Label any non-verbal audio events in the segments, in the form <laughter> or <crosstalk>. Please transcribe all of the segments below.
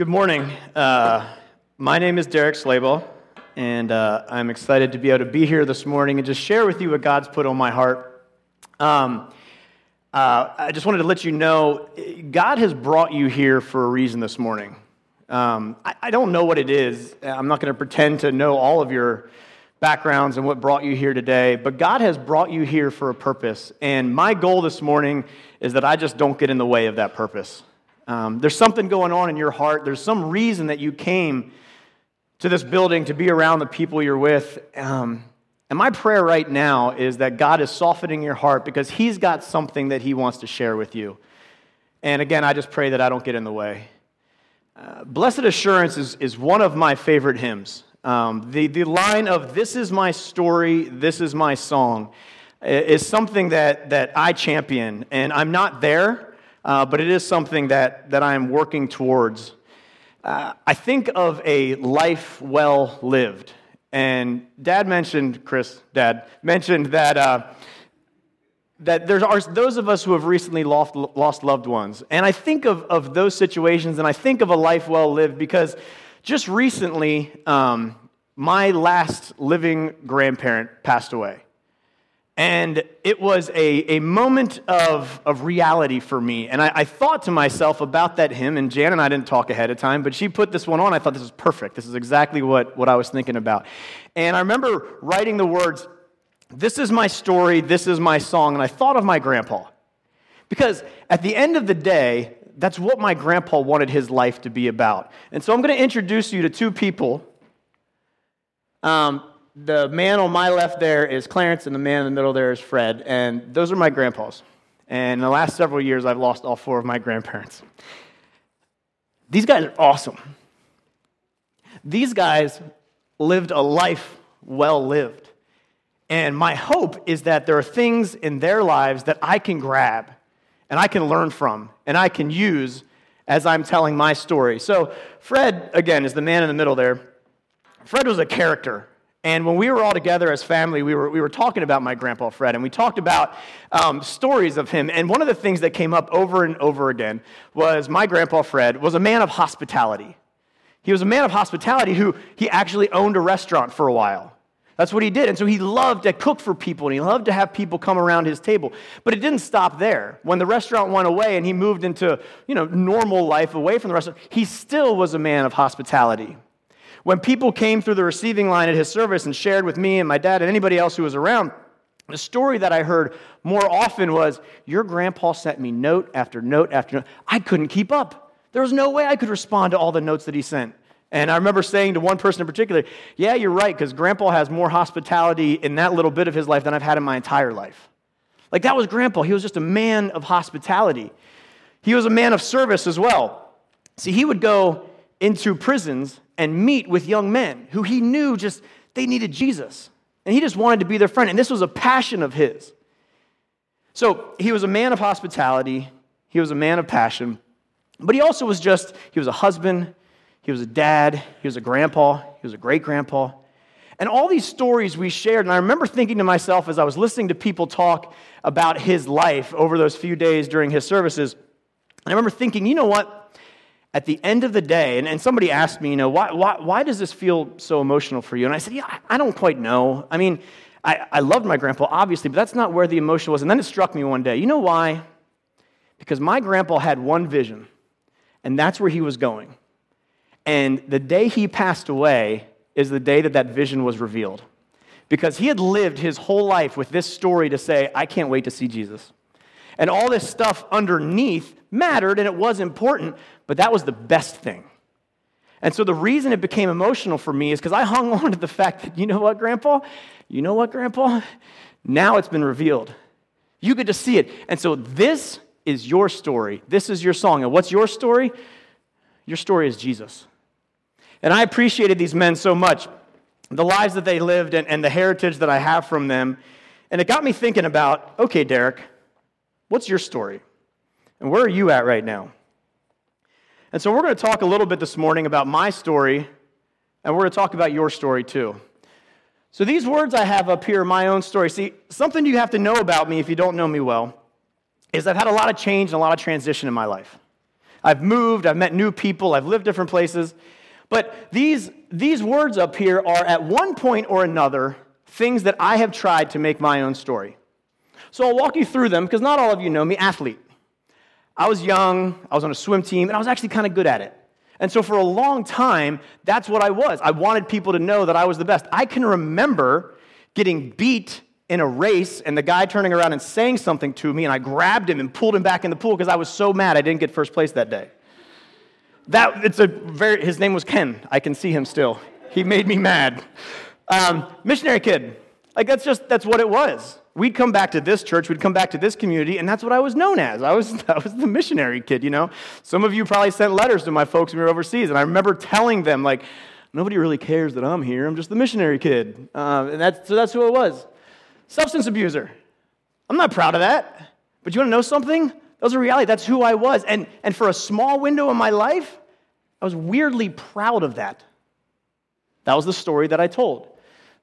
Good morning. Uh, my name is Derek Slabaugh, and uh, I'm excited to be able to be here this morning and just share with you what God's put on my heart. Um, uh, I just wanted to let you know God has brought you here for a reason this morning. Um, I, I, don't know what it is. I'm not going to pretend to know all of your backgrounds and what brought you here today, but God has brought you here for a purpose. And my goal this morning is that I just don't get in the way of that purpose. Um, there's something going on in your heart. There's some reason that you came to this building to be around the people you're with. Um, and my prayer right now is that God is softening your heart because He's got something that He wants to share with you. And again, I just pray that I don't get in the way. Uh, Blessed Assurance is, is one of my favorite hymns. Um, the, the line of, This is my story, this is my song, is something that, that I champion. And I'm not there uh, but it is something that, that I'm working towards. Uh, I think of a life well lived. And dad mentioned, Chris, dad, mentioned that, uh, that there are those of us who have recently lost, lost loved ones. And I think of, of those situations and I think of a life well lived because just recently, um, my last living grandparent passed away. And it was a, a moment of, of reality for me. And I, I, thought to myself about that hymn, and Jan and I didn't talk ahead of time, but she put this one on. I thought this is perfect. This is exactly what, what I was thinking about. And I remember writing the words, This is my story, this is my song. And I thought of my grandpa. Because at the end of the day, that's what my grandpa wanted his life to be about. And so I'm going to introduce you to two people um, the man on my left there is Clarence, and the man in the middle there is Fred. And those are my grandpas. And in the last several years, I've lost all four of my grandparents. These guys are awesome. These guys lived a life well lived. And my hope is that there are things in their lives that I can grab and I can learn from and I can use as I'm telling my story. So, Fred, again, is the man in the middle there. Fred was a character and when we were all together as family, we were, we were talking about my grandpa Fred, and we talked about um, stories of him. And one of the things that came up over and over again was my grandpa Fred was a man of hospitality. He was a man of hospitality who he actually owned a restaurant for a while. That's what he did. And so he loved to cook for people and he loved to have people come around his table. But it didn't stop there. When the restaurant went away and he moved into, you know, normal life away from the restaurant, he still was a man of hospitality. When people came through the receiving line at his service and shared with me and my dad and anybody else who was around, the story that I heard more often was Your grandpa sent me note after note after note. I couldn't keep up. There was no way I could respond to all the notes that he sent. And I remember saying to one person in particular, Yeah, you're right, because grandpa has more hospitality in that little bit of his life than I've had in my entire life. Like that was grandpa. He was just a man of hospitality. He was a man of service as well. See, he would go into prisons and meet with young men who he knew just they needed Jesus. And he just wanted to be their friend. And this was a passion of his. So he was a man of hospitality, he was a man of passion, but he also was just, he was a husband, he was a dad, he was a grandpa, he was a great grandpa. And all these stories we shared, and I remember thinking to myself as I was listening to people talk about his life over those few days during his services, I remember thinking, you know what? At the end of the day, and, and somebody asked me, you know, why, why, why does this feel so emotional for you? And I said, yeah, I, don't quite know. I mean, I, I loved my grandpa, obviously, but that's not where the emotion was. And then it struck me one day. You know why? Because my grandpa had one vision, and that's where he was going. And the day he passed away is the day that that vision was revealed. Because he had lived his whole life with this story to say, I can't wait to see Jesus. And all this stuff underneath mattered and it was important, but that was the best thing. And so the reason it became emotional for me is because I hung <laughs> on to the fact that, you know what, Grandpa? You know what, Grandpa? Now it's been revealed. You get to see it. And so this is your story. This is your song. And what's your story? Your story is Jesus. And I appreciated these men so much, the lives that they lived and, and the heritage that I have from them. And it got me thinking about okay, Derek, what's your story? And where are you at right now? And so we're going to talk a little bit this morning about my story, and we're going to talk about your story too. So these words I have up here, my own story. See, something you have to know about me if you don't know me well is I've had a lot of change and a lot of transition in my life. I've moved, I've met new people, I've lived different places. But these, these words up here are at one point or another things that I have tried to make my own story. So I'll walk you through them because not all of you know me, athlete. I was young, I was on a swim team, and I was actually kind of good at it. And so for a long time, that's what I was. I wanted people to know that I was the best. I can remember getting beat in a race and the guy turning around and saying something to me, and I grabbed him and pulled him back in the pool because I was so mad I didn't get first place that day. That, it's a very, his name was Ken. I can see him still. He made me mad. Um, missionary kid. Like, that's just, that's what it was. We'd come back to this church, we'd come back to this community, and that's what I was known as. I was, <laughs> I was the missionary kid, you know? Some of you probably sent letters to my folks when we were overseas, and I remember telling them, like, nobody really cares that I'm here. I'm just the missionary kid. Uh, and that's, so that's who it was. Substance abuser. I'm not proud of that. But you want to know something? That was a reality. That's who I was. And, and for a small window in my life, I was weirdly proud of that. That was the story that I told.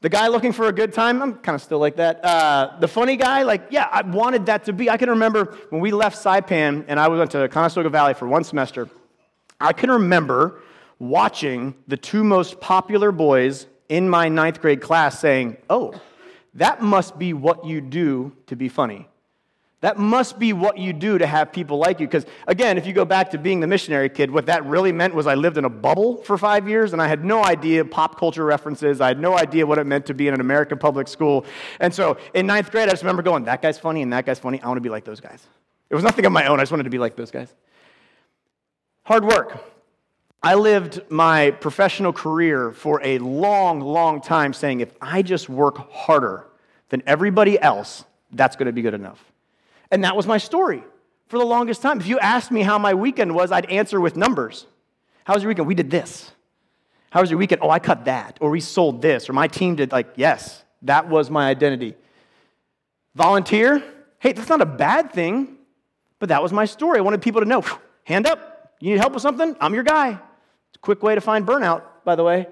The guy looking for a good time, I'm kind of still like that. Uh, the funny guy, like, yeah, I wanted that to be. I can remember when we left Saipan and I went to Conestoga Valley for one semester, I can remember watching the two most popular boys in my ninth grade class saying, oh, that must be what you do to be funny. That must be what you do to have people like you. Because, again, if you go back to being the missionary kid, what that really meant was I lived in a bubble for five years and I had no idea pop culture references. I had no idea what it meant to be in an American public school. And so in ninth grade, I just remember going, that guy's funny and that guy's funny. I want to be like those guys. It was nothing of my own. I just wanted to be like those guys. Hard work. I lived my professional career for a long, long time saying if I just work harder than everybody else, that's going to be good enough. And that was my story for the longest time. If you asked me how my weekend was, I'd answer with numbers. How was your weekend? We did this. How was your weekend? Oh, I cut that. Or we sold this. Or my team did, like, yes, that was my identity. Volunteer? Hey, that's not a bad thing, but that was my story. I wanted people to know hand up. You need help with something? I'm your guy. It's a quick way to find burnout, by the way.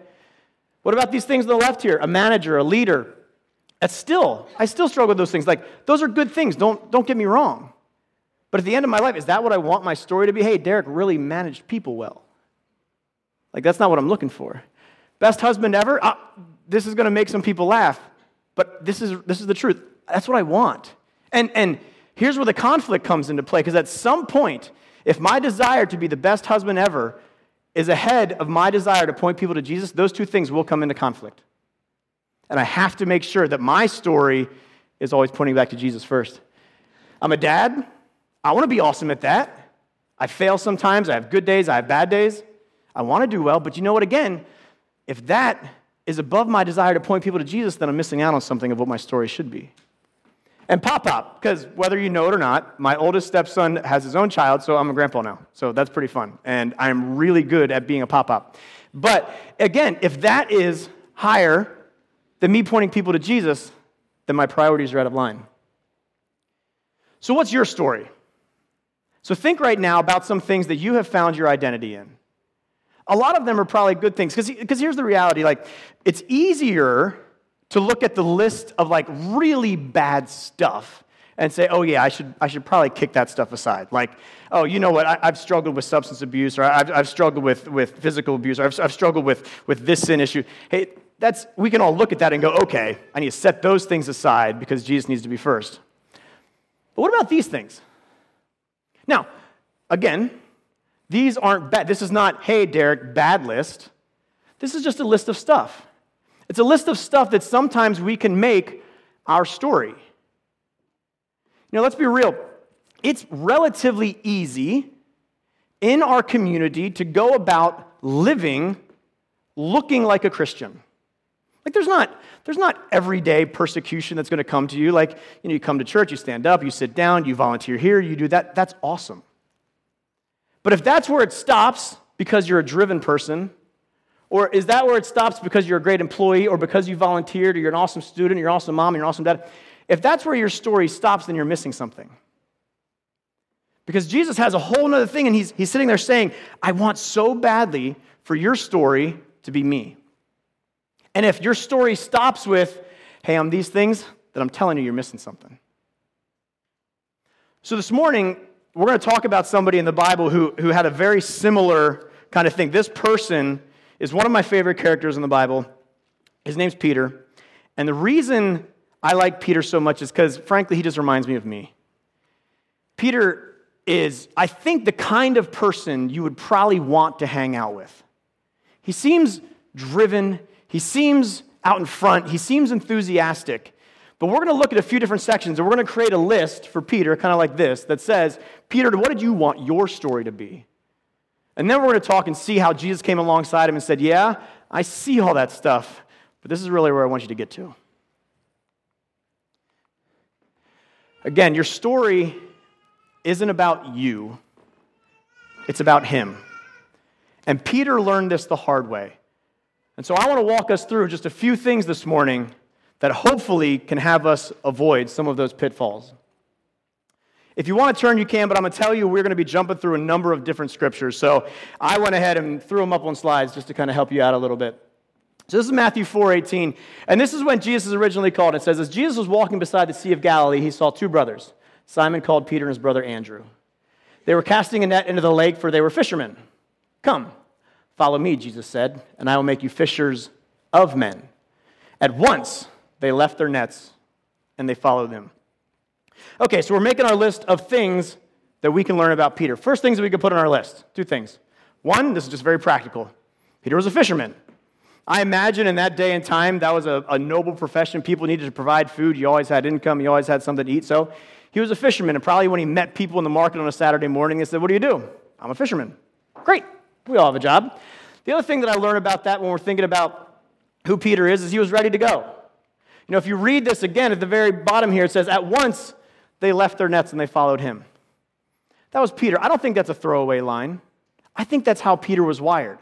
What about these things on the left here? A manager, a leader, that's still, I still struggle with those things. Like, those are good things, don't, don't get me wrong. But at the end of my life, is that what I want my story to be? Hey, Derek really managed people well. Like, that's not what I'm looking for. Best husband ever? Uh, this is going to make some people laugh, but this is, this is the truth. That's what I want. And, and here's where the conflict comes into play, because at some point, if my desire to be the best husband ever is ahead of my desire to point people to Jesus, those two things will come into conflict. And I have to make sure that my story is always pointing back to Jesus first. I'm a dad. I want to be awesome at that. I fail sometimes. I have good days. I have bad days. I want to do well. But you know what? Again, if that is above my desire to point people to Jesus, then I'm missing out on something of what my story should be. And Pop Pop, because whether you know it or not, my oldest stepson has his own child, so I'm a grandpa now. So that's pretty fun. And I'm really good at being a Pop Pop. But again, if that is higher than me pointing people to Jesus, then my priorities are out of line. So, what's your story? So, think right now about some things that you have found your identity in. A lot of them are probably good things, because here's the reality like, it's easier to look at the list of like really bad stuff and say, oh, yeah, I should, I should probably kick that stuff aside. Like, oh, you know what, I, have struggled with substance abuse, or I've, I've struggled with, with physical abuse, or I've, I've struggled with, with this sin issue. Hey, that's, we can all look at that and go, okay, I need to set those things aside because Jesus needs to be first. But what about these things? Now, again, these aren't bad. This is not, hey, Derek, bad list. This is just a list of stuff. It's a list of stuff that sometimes we can make our story. Know, let's be real. It's relatively easy in our community to go about living looking like a Christian. Like there's not there's not everyday persecution that's going to come to you. Like, you know, you come to church, you stand up, you sit down, you volunteer here, you do that. That's awesome. But if that's where it stops because you're a driven person, or is that where it stops because you're a great employee, or because you volunteered, or you're an awesome student, you're an awesome mom, you're an awesome dad? If that's where your story stops, then you're missing something. Because Jesus has a whole other thing, and he's, he's sitting there saying, I want so badly for your story to be me. And if your story stops with, hey, I'm these things, then I'm telling you, you're missing something. So this morning, we're going to talk about somebody in the Bible who, who had a very similar kind of thing. This person is one of my favorite characters in the Bible. His name's Peter. And the reason I like Peter so much is because, frankly, he just reminds me of me. Peter is, I think, the kind of person you would probably want to hang out with. He seems driven, he seems out in front, he seems enthusiastic. But we're going to look at a few different sections and we're going to create a list for Peter, kind of like this, that says, Peter, what did you want your story to be? And then we're going to talk and see how Jesus came alongside him and said, Yeah, I see all that stuff, but this is really where I want you to get to. Again, your story isn't about you, it's about him. And Peter learned this the hard way. And so I want to walk us through just a few things this morning that hopefully can have us avoid some of those pitfalls. If you want to turn, you can, but I'm going to tell you we're going to be jumping through a number of different scriptures. So I went ahead and threw them up on slides just to kind of help you out a little bit. So this is Matthew 4:18, and this is when Jesus is originally called. It says, as Jesus was walking beside the Sea of Galilee, he saw two brothers, Simon called Peter and his brother Andrew. They were casting a net into the lake, for they were fishermen. Come, follow me, Jesus said, and I will make you fishers of men. At once they left their nets and they followed him. Okay, so we're making our list of things that we can learn about Peter. First things that we can put on our list two things. One, this is just very practical Peter was a fisherman. I imagine in that day and time, that was a, a, noble profession. People needed to provide food. You always had income. You always had something to eat. So he was a fisherman. And probably when he met people in the market on a Saturday morning, they said, What do you do? I'm a fisherman. Great. We all have a job. The other thing that I learned about that when we're thinking about who Peter is, is he was ready to go. You know, if you read this again at the very bottom here, it says, At once they left their nets and they followed him. That was Peter. I don't think that's a throwaway line. I think that's how Peter was wired.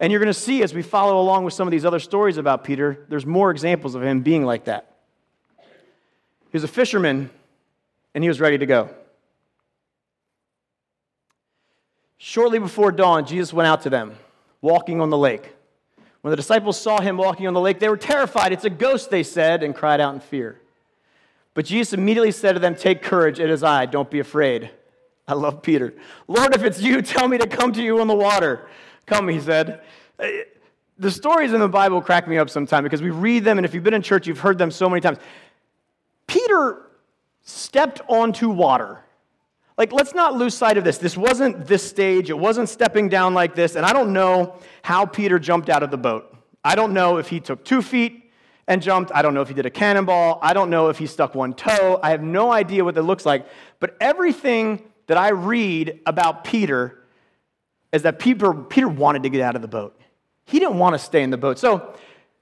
And you're going to see as we follow along with some of these other stories about Peter, there's more examples of him being like that. He was a fisherman and he was ready to go. Shortly before dawn, Jesus went out to them, walking on the lake. When the disciples saw him walking on the lake, they were terrified. It's a ghost, they said, and cried out in fear. But Jesus immediately said to them, Take courage, it is I, don't be afraid. I love Peter. Lord, if it's you, tell me to come to you on the water. Come, he said. Uh, the stories in the Bible crack me up sometimes because we read them, and if you've been in church, you've heard them so many times. Peter stepped onto water. Like, let's not lose sight of this. This wasn't this stage, it wasn't stepping down like this, and I don't know how Peter jumped out of the boat. I don't know if he took two feet, and jumped. I don't know if he did a cannonball. I don't know if he stuck one toe. I have no idea what that looks like. But everything that I read about Peter is that Peter, Peter wanted to get out of the boat. He didn't want to stay in the boat. So,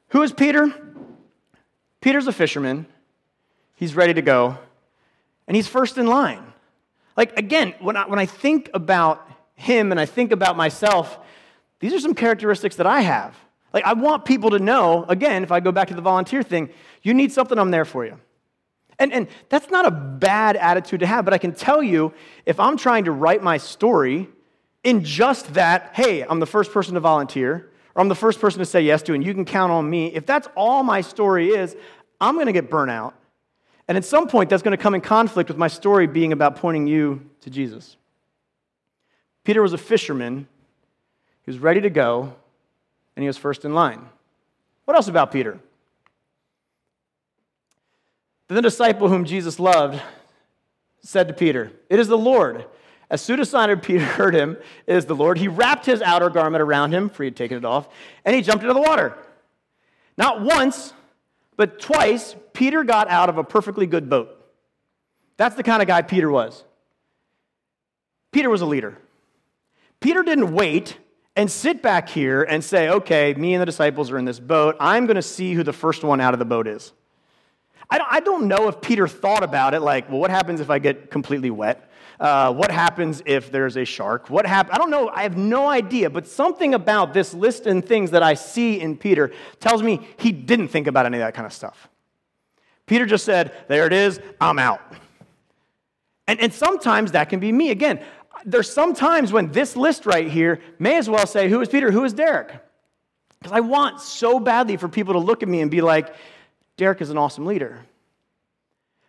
who is Peter? Peter's a fisherman. He's ready to go. And he's first in line. Like, again, when I, when I think about him and I think about myself, these are some characteristics that I have. Like, I want people to know, again, if I go back to the volunteer thing, you need something, I'm there for you. And, and that's not a bad attitude to have, but I can tell you if I'm trying to write my story in just that, hey, I'm the first person to volunteer, or I'm the first person to say yes to, and you can count on me, if that's all my story is, I'm to get burnt out. And at some point, that's going to come in conflict with my story being about pointing you to Jesus. Peter was a fisherman. He was ready to go and he was first in line. What else about Peter? Then the disciple whom Jesus loved said to Peter, It is the Lord. As soon as Simon Peter <laughs> heard him, it is the Lord, he wrapped his outer garment around him, for he had taken it off, and he jumped into the water. Not once, but twice, Peter got out of a perfectly good boat. That's the kind of guy Peter was. Peter was a leader. Peter didn't wait and sit back here and say, okay, me and the disciples are in this boat. I'm going to see who the first one out of the boat is. I don't know if Peter thought about it like, well, what happens if I get completely wet? Uh, what happens if there's a shark? What hap- I don't know. I have no idea. But something about this list and things that I see in Peter tells me he didn't think about any of that kind of stuff. Peter just said, there it is, I'm out. And, and sometimes that can be me. Again, there's some times when this list right here may as well say, Who is Peter? Who is Derek? Because I want so badly for people to look at me and be like, Derek is an awesome leader.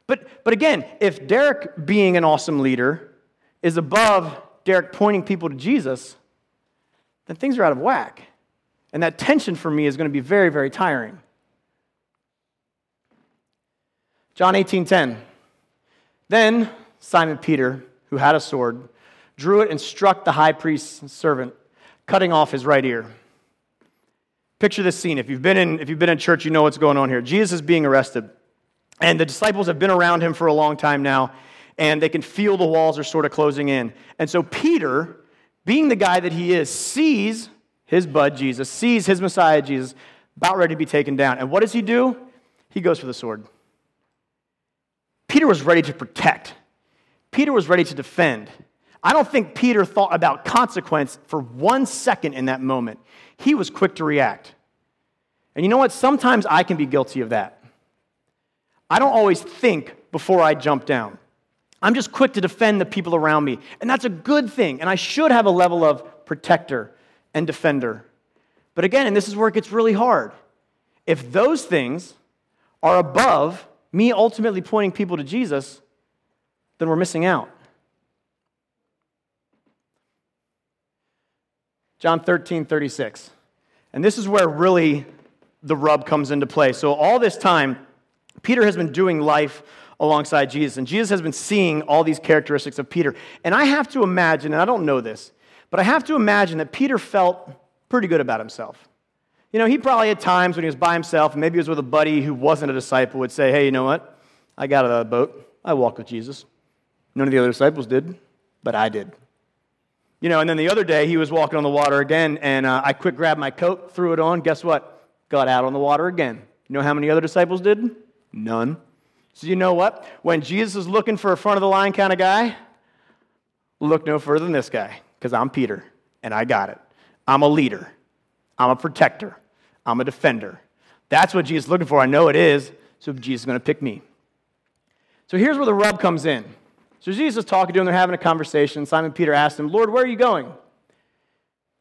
But, but again, if Derek being an awesome leader is above Derek pointing people to Jesus, then things are out of whack. And that tension for me is going to be very, very tiring. John 18:10. Then Simon Peter, who had a sword, drew it and struck the high priest's servant, cutting off his right ear. Picture this scene. If you've been in, if you've been in church, you know what's going on here. Jesus is being arrested, and the disciples have been around him for a long time now, and they can feel the walls are sort of closing in. And so Peter, being the guy that he is, sees his bud Jesus, sees his Messiah Jesus about ready to be taken down. And what does he do? He goes for the sword. Peter was ready to protect. Peter was ready to defend. I don't think Peter thought about consequence for one second in that moment. He was quick to react. And you know what? Sometimes I can be guilty of that. I don't always think before I jump down. I'm just quick to defend the people around me. And that's a good thing. And I should have a level of protector and defender. But again, and this is where it gets really hard. If those things are above me ultimately pointing people to Jesus, then we're missing out. John 13, 36. And this is where really the rub comes into play. So, all this time, Peter has been doing life alongside Jesus, and Jesus has been seeing all these characteristics of Peter. And I have to imagine, and I don't know this, but I have to imagine that Peter felt pretty good about himself. You know, he probably had times when he was by himself, and maybe he was with a buddy who wasn't a disciple, would say, Hey, you know what? I got out of the boat. I walked with Jesus. None of the other disciples did, but I did. You know, and then the other day he was walking on the water again, and uh, I quick grabbed my coat, threw it on. Guess what? Got out on the water again. You know how many other disciples did? None. So you know what? When Jesus is looking for a front of the line kind of guy, look no further than this guy, because I'm Peter, and I got it. I'm a leader. I'm a protector. I'm a defender. That's what Jesus is looking for. I know it is, so Jesus is going to pick me. So here's where the rub comes in. So Jesus is talking to him, they're having a conversation. Simon Peter asked him, Lord, where are you going?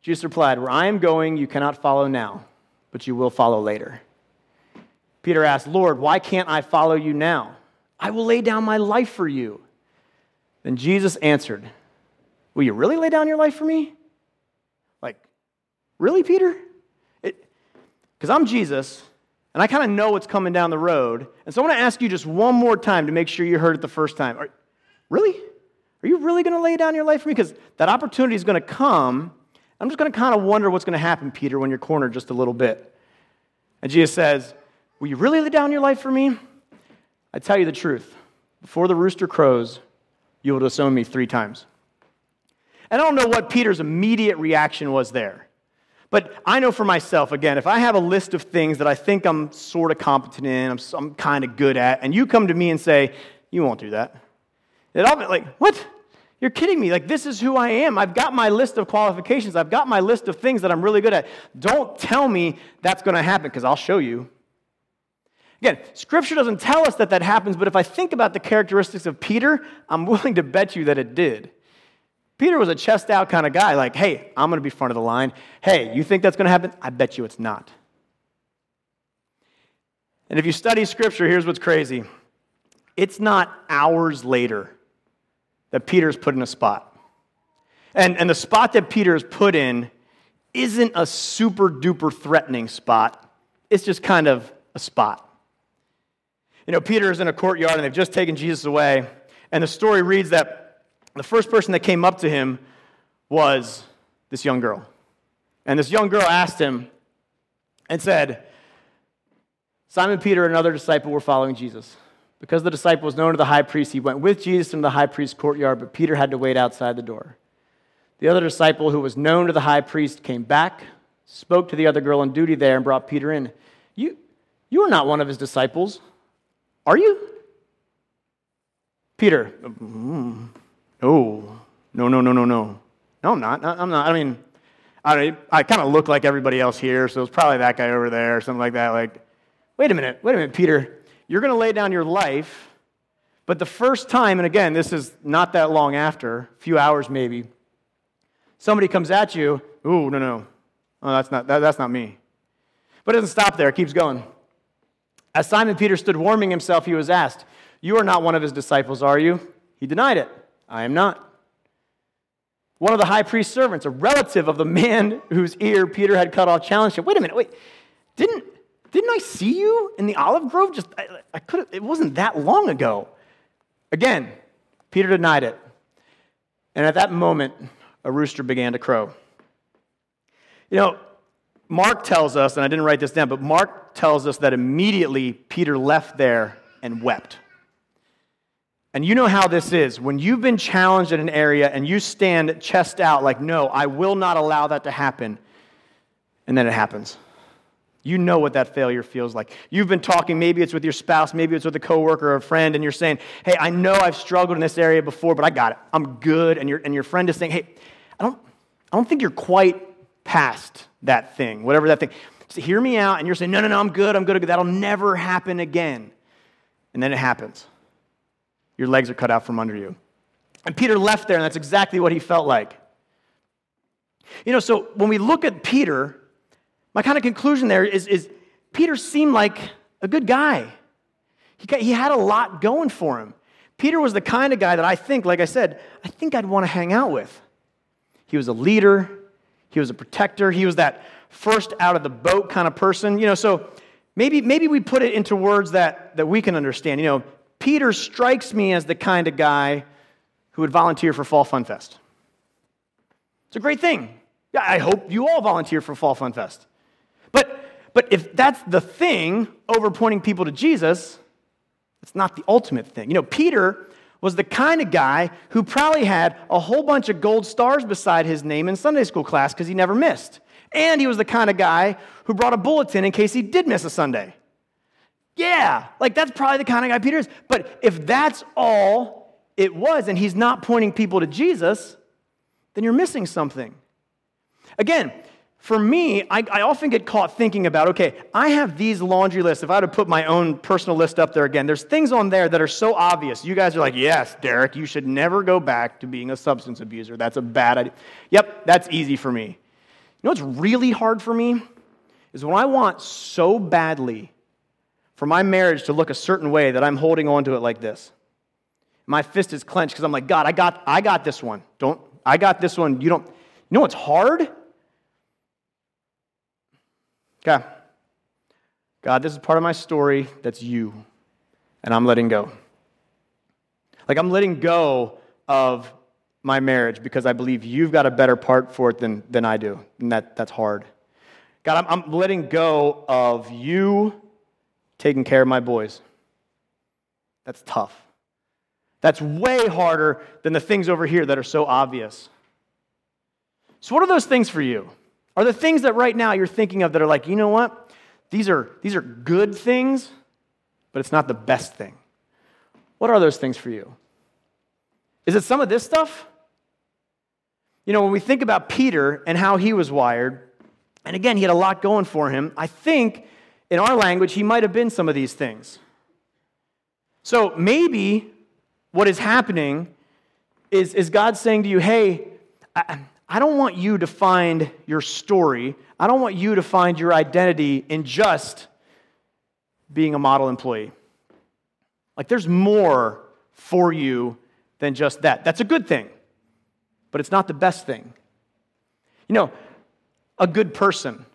Jesus replied, Where I am going, you cannot follow now, but you will follow later. Peter asked, Lord, why can't I follow you now? I will lay down my life for you. Then Jesus answered, Will you really lay down your life for me? Like, really, Peter? Because I'm Jesus, and I kind of know what's coming down the road. And so I want to ask you just one more time to make sure you heard it the first time. Are, Really? Are you really going to lay down your life for me? Because that opportunity is going to come. I'm just going to kind of wonder what's going to happen, Peter, when you're cornered just a little bit. And Jesus says, Will you really lay down your life for me? I tell you the truth. Before the rooster crows, you will disown me three times. And I don't know what Peter's immediate reaction was there. But I know for myself, again, if I have a list of things that I think I'm sort of competent in, I'm, I'm kind of good at, and you come to me and say, You won't do that. It all like, what? You're kidding me. Like, this is who I am. I've got my list of qualifications. I've got my list of things that I'm really good at. Don't tell me that's going to happen because I'll show you. Again, Scripture doesn't tell us that that happens, but if I think about the characteristics of Peter, I'm <laughs> willing to bet you that it did. Peter was a chest out kind of guy, like, hey, I'm going to be front of the line. Hey, you think that's going to happen? I bet you it's not. And if you study Scripture, here's what's crazy it's not hours later that Peter's put in a spot. And, and the spot that Peter is put in isn't a super duper threatening spot, it's just kind of a spot. You know, Peter is in a courtyard and they've just taken Jesus away. And the story reads that the first person that came up to him was this young girl. And this young girl asked him and said, Simon Peter and another disciple were following Jesus. Because the disciple was known to the high priest, he went with Jesus into the high priest's courtyard, but Peter had to wait outside the door. The other disciple, who was known to the high priest, came back, spoke to the other girl on duty there, and brought Peter in. You, you are not one of his disciples, are you? Peter, mm, no, no, no, no, no, no. No, I'm not. I'm not. I mean, I, I kind of look like everybody else here, so it's probably that guy over there or something like that. Like, wait a minute, wait a minute, Peter you're going to lay down your life, but the first time, and again, this is not that long after, a few hours maybe, somebody comes at you, ooh, no, no, oh, that's, not, that, that's not me. But it doesn't stop there, it keeps going. As Simon Peter stood warming himself, he was asked, You are not one of his disciples, are you? He denied it. I am not. one of the high priest's servants, a relative of the man <laughs> whose ear Peter had cut off, challenged him. Wait a minute, wait, didn't, didn't I see you in the olive grove? Just I, I could it wasn't that long ago. Again, Peter denied it. And at that moment, a rooster began to crow. You know, Mark tells us, and I didn't write this down, but Mark tells us that immediately Peter left there and wept. And you know how this is. When you've been challenged in an area and you stand chest out, like, no, I will not allow that to happen, and then it happens. You know what that failure feels like. You've been talking, maybe it's with your spouse, maybe it's with a coworker or a friend, and you're saying, Hey, I know I've struggled in this area before, but I got it. I'm good. And, your and your friend is saying, Hey, I don't, I don't think you're quite past that thing, whatever that thing. So hear me out, and you're saying, No, no, no, I'm good, I'm good. That'll never happen again. And then it happens. Your legs are cut out from under you. And Peter left there, and that's exactly what he felt like. You know, so when we look at Peter, my kind of conclusion there is, is Peter seemed like a good guy. He, got, he had a lot going for him. Peter was the kind of guy that I think, like I said, I think I'd want to hang out with. He was a leader, he was a protector, he was that first out of the boat kind of person. You know, so maybe, maybe we put it into words that, that we can understand. You know, Peter strikes me as the kind of guy who would volunteer for Fall Fun Fest. It's a great thing. Yeah, I hope you all volunteer for Fall Fun Fest. But, but if that's the thing over pointing people to Jesus, it's not the ultimate thing. You know, Peter was the kind of guy who probably had a whole bunch of gold stars beside his name in Sunday school class because he never missed. And he was the kind of guy who brought a bulletin in case he did miss a Sunday. Yeah, like that's probably the kind of guy Peter is. But if that's all it was, and he's not pointing people to Jesus, then you're missing something. Again, for me, I, I, often get caught thinking about okay, I have these laundry lists. If I had to put my own personal list up there again, there's things on there that are so obvious. You guys are like, yes, Derek, you should never go back to being a substance abuser. That's a bad idea. Yep, that's easy for me. You know what's really hard for me? Is when I want so badly for my marriage to look a certain way that I'm holding on to it like this. My fist is clenched because I'm like, God, I got, I got this one. Don't, I got this one. You don't, you know what's hard? Okay. God, this is part of my story that's you, and I'm letting go. Like, I'm letting go of my marriage because I believe you've got a better part for it than, than I do, and that, that's hard. God, I'm, I'm letting go of you taking care of my boys. That's tough. That's way harder than the things over here that are so obvious. So, what are those things for you? Are the things that right now you're thinking of that are like, you know what? These are, these are good things, but it's not the best thing. What are those things for you? Is it some of this stuff? You know, when we think about Peter and how he was wired, and again, he had a lot going for him, I think in our language, he might have been some of these things. So maybe what is happening is, is God saying to you, hey, I, I don't want you to find your story. I don't want you to find your identity in just being a model employee. Like, there's more for you than just that. That's a good thing, but it's not the best thing. You know, a good person.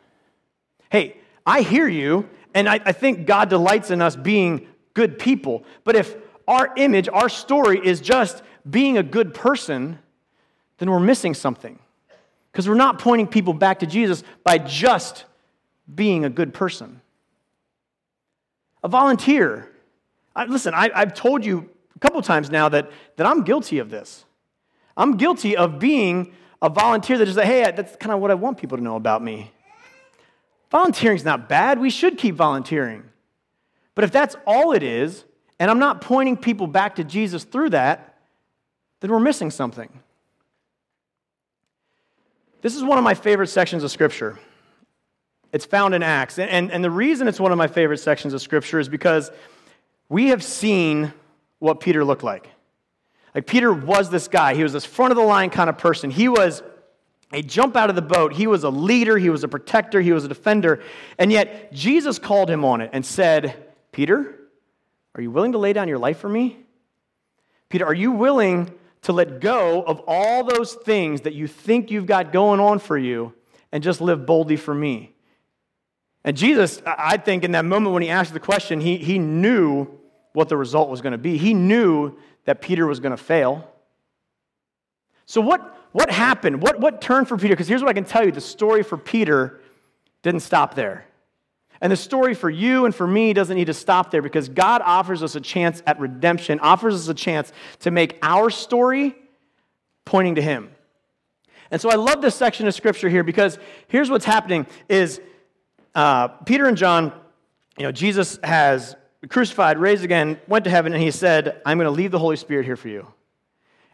Hey, I hear you, and I, I think God delights in us being good people. But if our image, our story is just being a good person, then we're missing something. Because we're not pointing people back to Jesus by just being a good person. A volunteer. I, listen, I, have told you a couple times now that, that I'm guilty of this. I'm guilty of being a volunteer that just like, hey, that's kind of what I want people to know about me. Volunteering's not bad. We should keep volunteering. But if that's all it is, and I'm not pointing people back to Jesus through that, then we're missing something. This is one of my favorite sections of Scripture. It's found in Acts. And, and, and, the reason it's one of my favorite sections of Scripture is because we have seen what Peter looked like. Like, Peter was this guy. He was this front of the line kind of person. He was a jump out of the boat. He was a leader. He was a protector. He was a defender. And yet, Jesus called him on it and said, Peter, are you willing to lay down your life for me? Peter, are you willing to let go of all those things that you think you've got going on for you and just live boldly for me. And Jesus, I think in that moment when he asked the question, he, he knew what the result was going to be. He knew that Peter was going to fail. So, what, what happened? What, what turned for Peter? Because here's what I can tell you the story for Peter didn't stop there. And the story for you and for me doesn't need to stop there because God offers us a chance at redemption, offers us a chance to make our story pointing to Him. And so I love this section of scripture here because here's what's happening is uh, Peter and John, you know, Jesus has crucified, raised again, went to heaven, and he said, I'm going to leave the Holy Spirit here for you.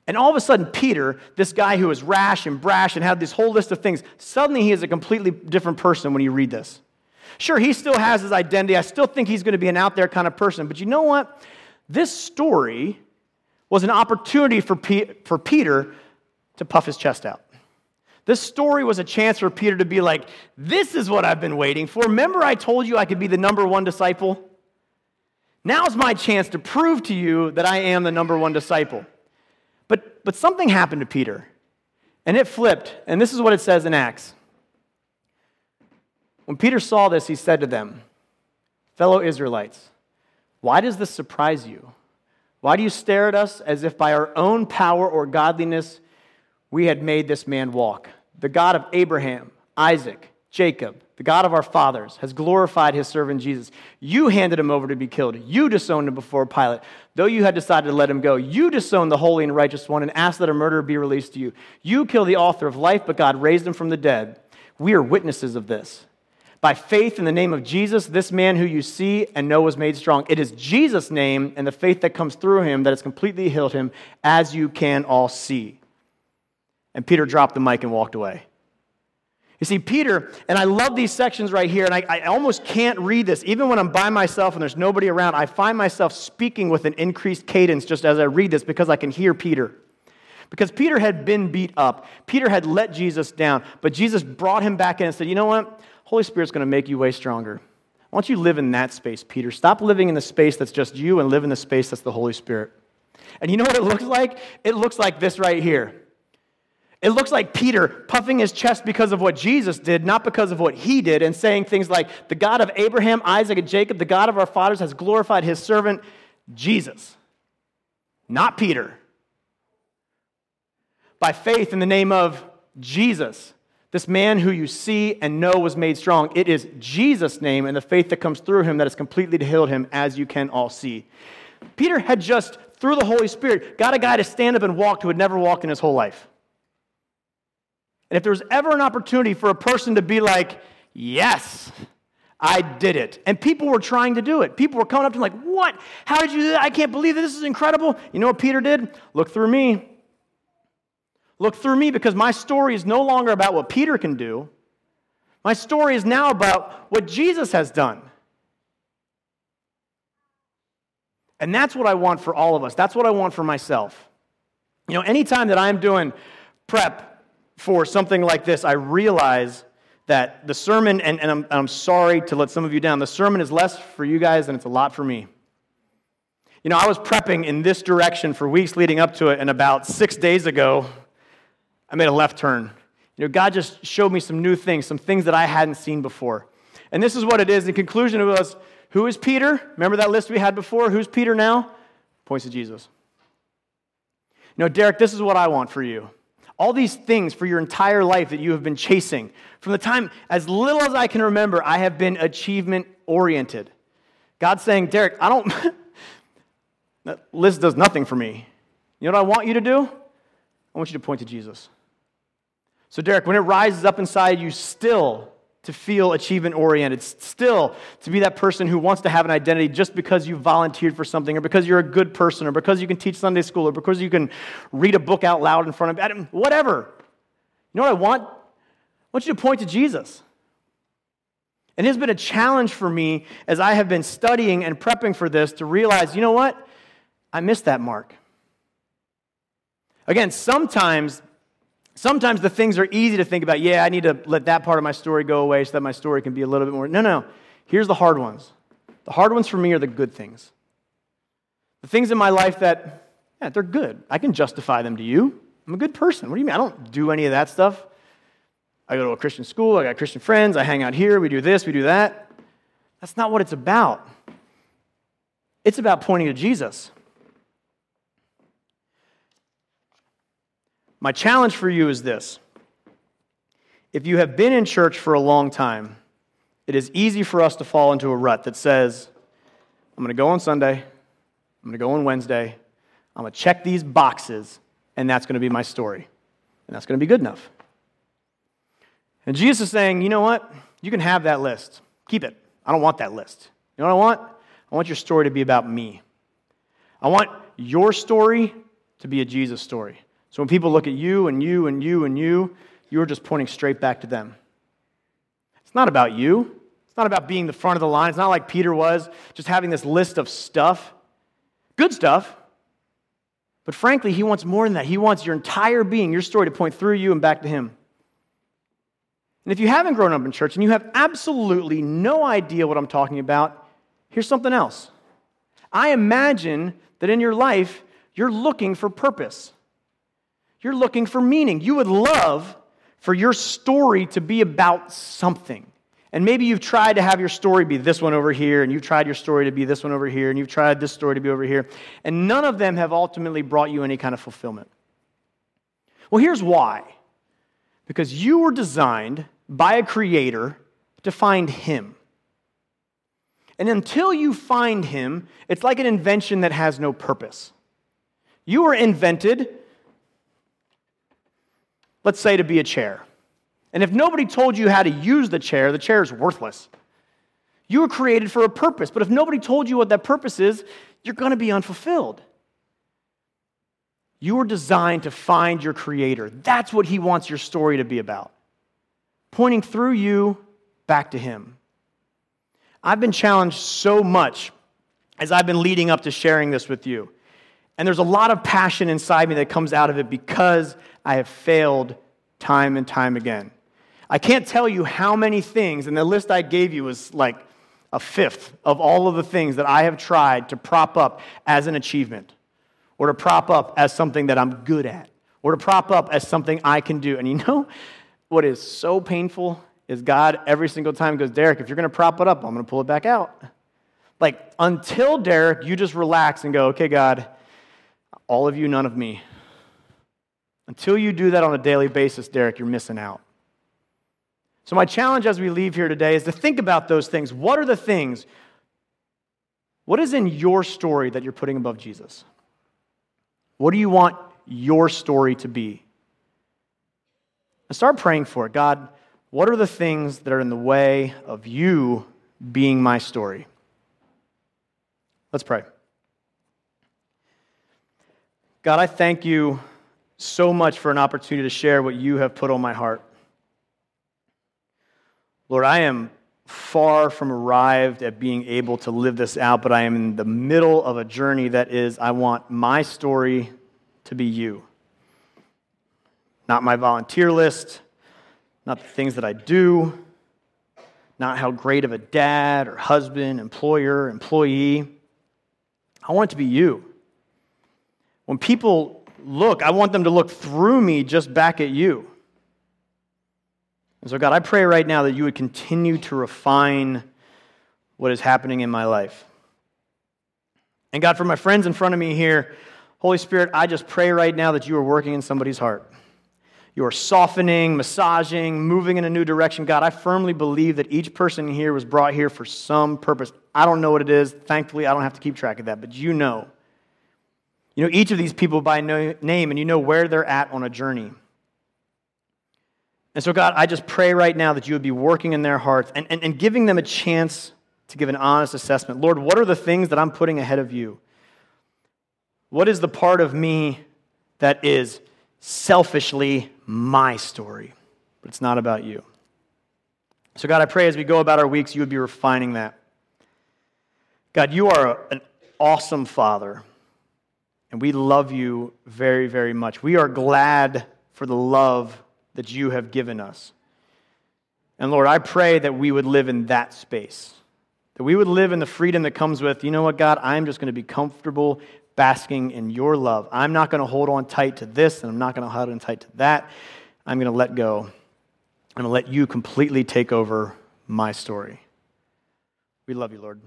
And all of a sudden, Peter, this guy who was rash and brash and had this whole list of things, suddenly he is a completely different person when you read this. Sure, he still has his identity. I still think he's going to be an out there kind of person. But you know what? This story was an opportunity for, P- for Peter to puff his chest out. This story was a chance for Peter to be like, This is what I've been waiting for. Remember, I told you I could be the number one disciple? Now's my chance to prove to you that I am the number one disciple. But, but something happened to Peter, and it flipped. And this is what it says in Acts. When Peter saw this, he said to them, Fellow Israelites, why does this surprise you? Why do you stare at us as if by our own power or godliness we had made this man walk? The God of Abraham, Isaac, Jacob, the God of our fathers, has glorified his servant Jesus. You handed him over to be killed. You disowned him before Pilate. Though you had decided to let him go, you disowned the holy and righteous one and asked that a murderer be released to you. You killed the author of life, but God raised him from the dead. We are witnesses of this. By faith in the name of Jesus, this man who you see and know was made strong. It is Jesus' name and the faith that comes through him that has completely healed him, as you can all see. And Peter dropped the mic and walked away. You see, Peter, and I love these sections right here, and I, I, almost can't read this. Even when I'm by myself and there's nobody around, I find myself speaking with an increased cadence just as I read this because I can hear Peter. Because Peter had been beat up, Peter had let Jesus down, but Jesus brought him back in and said, You know what? Holy Spirit's going to make you way stronger. Why don't you live in that space, Peter? Stop living in the space that's just you and live in the space that's the Holy Spirit. And you know what it <laughs> looks like? It looks like this right here. It looks like Peter puffing his chest because of what Jesus did, not because of what he did, and saying things like, The God of Abraham, Isaac, and Jacob, the God of our fathers, has glorified his servant, Jesus. Not Peter. By faith in the name of Jesus. This man who you see and know was made strong, it is Jesus' name and the faith that comes through him that has completely healed him, as you can all see. Peter had just, through the Holy Spirit, got a guy to stand up and walk who had never walked in his whole life. And if there was ever an opportunity for a person to be like, yes, I did it. And people were trying to do it. People were coming up to him like, what? How did you do that? I can't believe this is incredible. You know what Peter did? Look through me. Look through me because my story is no longer about what Peter can do. My story is now about what Jesus has done. And that's what I want for all of us. That's what I want for myself. You know, anytime that I'm doing prep for something like this, I realize that the sermon, and, and I'm, I'm sorry to let some of you down, the sermon is less for you guys than it's a lot for me. You know, I was prepping in this direction for weeks leading up to it, and about six days ago, I made a left turn. You know, God just showed me some new things, some things that I hadn't seen before. And this is what it is. In conclusion, it was who is Peter? Remember that list we had before? Who's Peter now? Points to Jesus. You know, Derek, this is what I want for you. All these things for your entire life that you have been chasing. From the time, as little as I can remember, I have been achievement oriented. God's saying, Derek, I don't, <laughs> that list does nothing for me. You know what I want you to do? I want you to point to Jesus. So, Derek, when it rises up inside you, still to feel achievement oriented, still to be that person who wants to have an identity just because you volunteered for something, or because you're a good person, or because you can teach Sunday school, or because you can read a book out loud in front of Adam, whatever. You know what I want? I want you to point to Jesus. And it has been a challenge for me as I have been studying and prepping for this to realize, you know what? I missed that mark. Again, sometimes Sometimes the things are easy to think about. Yeah, I need to let that part of my story go away so that my story can be a little bit more. No, no. Here's the hard ones. The hard ones for me are the good things. The things in my life that Yeah, they're good. I can justify them to you. I'm a good person. What do you mean? I don't do any of that stuff. I go to a Christian school, I got Christian friends, I hang out here, we do this, we do that. That's not what it's about. It's about pointing to Jesus. My challenge for you is this if you have been in church for a long time, it is easy for us to fall into a rut that says, I'm going to go on Sunday, I'm going to go on Wednesday, I'm going to check these boxes, and that's going to be my story. And that's going to be good enough. And Jesus is saying, you know what? You can have that list. Keep it. I don't want that list. You know what I want? I want your story to be about me. I want your story to be a Jesus story. So when people look at you and you and you and you, you're just pointing straight back to them. It's not about you. It's not about being the front of the line. It's not like Peter was, just having this list of stuff. Good stuff. But frankly, he wants more than that. He wants your entire being, your story to point through you and back to him. And if you haven't grown up in church and you have absolutely no idea what I'm talking about, here's something else. I imagine that in your life, you're looking for purpose. You're looking for meaning. You would love for your story to be about something. And maybe you've tried to have your story be this one over here, and you've tried your story to be this one over here, and you've tried this story to be over here, and none of them have ultimately brought you any kind of fulfillment. Well, here's why because you were designed by a creator to find him. And until you find him, it's like an invention that has no purpose. You were invented let's say to be a chair. And if nobody told you how to use the chair, the chair is worthless. You were created for a purpose, but if nobody told you what that purpose is, you're going to be unfulfilled. You were designed to find your creator. That's what he wants your story to be about. Pointing through you back to him. I've been challenged so much as I've been leading up to sharing this with you. And there's a lot of passion inside me that comes out of it because I have failed time and time again. I can't tell you how many things, and the list I gave you was like a fifth of all of the things that I have tried to prop up as an achievement, or to prop up as something that I'm good at, or to prop up as something I can do. And you know <laughs> what is so painful is God every single time goes, Derek, if you're going to prop it up, I'm going to pull it back out. Like, until Derek, you just relax and go, okay, God, all of you, none of me. Until you do that on a daily basis, Derek, you're missing out. So, my challenge as we leave here today is to think about those things. What are the things? What is in your story that you're putting above Jesus? What do you want your story to be? And start praying for it. God, what are the things that are in the way of you being my story? Let's pray. God, I thank you so much for an opportunity to share what you have put on my heart. Lord, I am far from arrived at being able to live this out, but I am in the middle of a journey that is, I want my story to be you. Not my volunteer list, not the things that I do, not how great of a dad or husband, employer, employee. I want it to be you. When people look, I want them to look through me just back at you. And so, God, I pray right now that you would continue to refine what is happening in my life. And God, for my friends in front of me here, Holy Spirit, I just pray right now that you are working in somebody's heart. You are softening, massaging, moving in a new direction. God, I firmly believe that each person here was brought here for some purpose. I don't know what it is. Thankfully, I don't have to keep track of that, but you know. You know each of these people by name, and you know where they're at on a journey. And so, God, I just pray right now that you would be working in their hearts and, and, and giving them a chance to give an honest assessment. Lord, what are the things that I'm putting ahead of you? What is the part of me that is selfishly my story? But it's not about you. So, God, I pray as we go about our weeks, you would be refining that. God, you are an awesome Father. And we love you very, very much. We are glad for the love that you have given us. And Lord, I pray that we would live in that space, that we would live in the freedom that comes with, you know what, God, I'm just going to be comfortable basking in your love. I'm not going to hold on tight to this, and I'm not going to hold on tight to that. I'm going to let go. I'm going to let you completely take over my story. We love you, Lord.